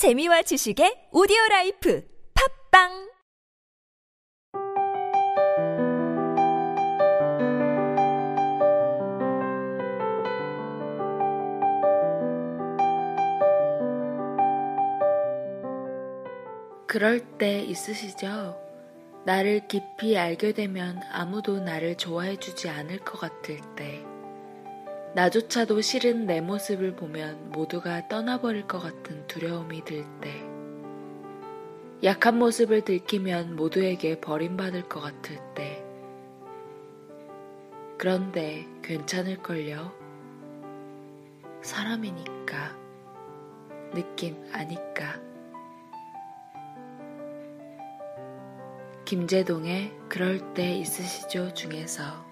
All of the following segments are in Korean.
재미와 지식의 오디오 라이프 팝빵 그럴 때 있으시죠? 나를 깊이 알게 되면 아무도 나를 좋아해주지 않을 것 같을 때. 나조차도 싫은 내 모습을 보면 모두가 떠나버릴 것 같은 두려움이 들 때. 약한 모습을 들키면 모두에게 버림받을 것 같을 때. 그런데 괜찮을걸요? 사람이니까. 느낌 아니까. 김재동의 그럴 때 있으시죠 중에서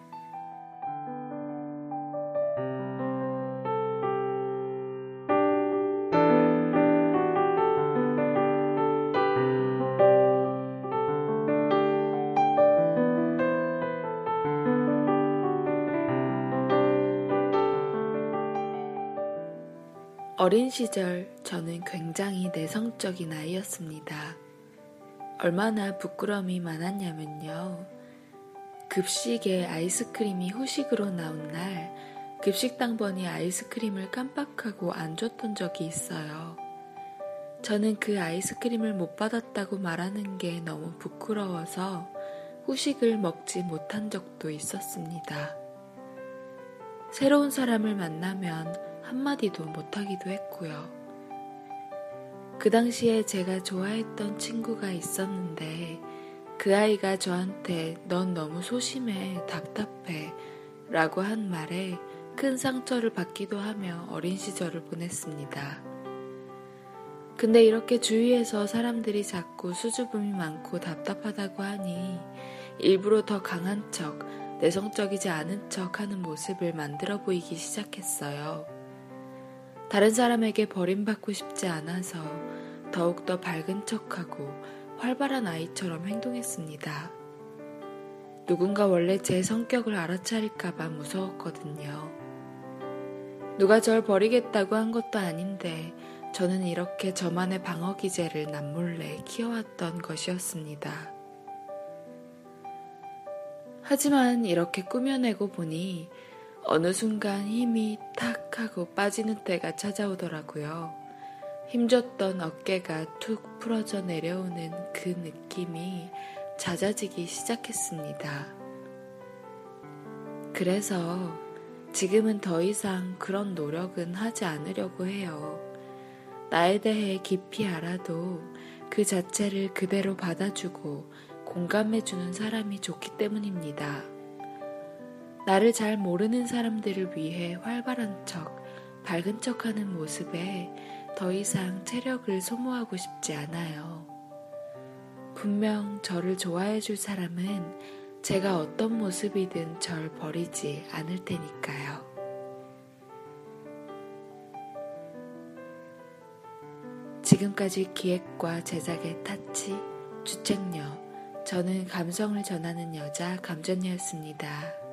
어린 시절 저는 굉장히 내성적인 아이였습니다. 얼마나 부끄러움이 많았냐면요. 급식에 아이스크림이 후식으로 나온 날 급식 당번이 아이스크림을 깜빡하고 안 줬던 적이 있어요. 저는 그 아이스크림을 못 받았다고 말하는 게 너무 부끄러워서 후식을 먹지 못한 적도 있었습니다. 새로운 사람을 만나면 한마디도 못하기도 했고요. 그 당시에 제가 좋아했던 친구가 있었는데 그 아이가 저한테 넌 너무 소심해, 답답해 라고 한 말에 큰 상처를 받기도 하며 어린 시절을 보냈습니다. 근데 이렇게 주위에서 사람들이 자꾸 수줍음이 많고 답답하다고 하니 일부러 더 강한 척, 내성적이지 않은 척 하는 모습을 만들어 보이기 시작했어요. 다른 사람에게 버림받고 싶지 않아서 더욱더 밝은 척하고 활발한 아이처럼 행동했습니다. 누군가 원래 제 성격을 알아차릴까봐 무서웠거든요. 누가 절 버리겠다고 한 것도 아닌데 저는 이렇게 저만의 방어 기제를 남몰래 키워왔던 것이었습니다. 하지만 이렇게 꾸며내고 보니 어느 순간 힘이 탁 하고 빠지는 때가 찾아오더라고요. 힘줬던 어깨가 툭 풀어져 내려오는 그 느낌이 잦아지기 시작했습니다. 그래서 지금은 더 이상 그런 노력은 하지 않으려고 해요. 나에 대해 깊이 알아도 그 자체를 그대로 받아주고 공감해주는 사람이 좋기 때문입니다. 나를 잘 모르는 사람들을 위해 활발한 척, 밝은 척 하는 모습에 더 이상 체력을 소모하고 싶지 않아요. 분명 저를 좋아해 줄 사람은 제가 어떤 모습이든 절 버리지 않을 테니까요. 지금까지 기획과 제작의 타치, 주책녀, 저는 감성을 전하는 여자 감전녀였습니다.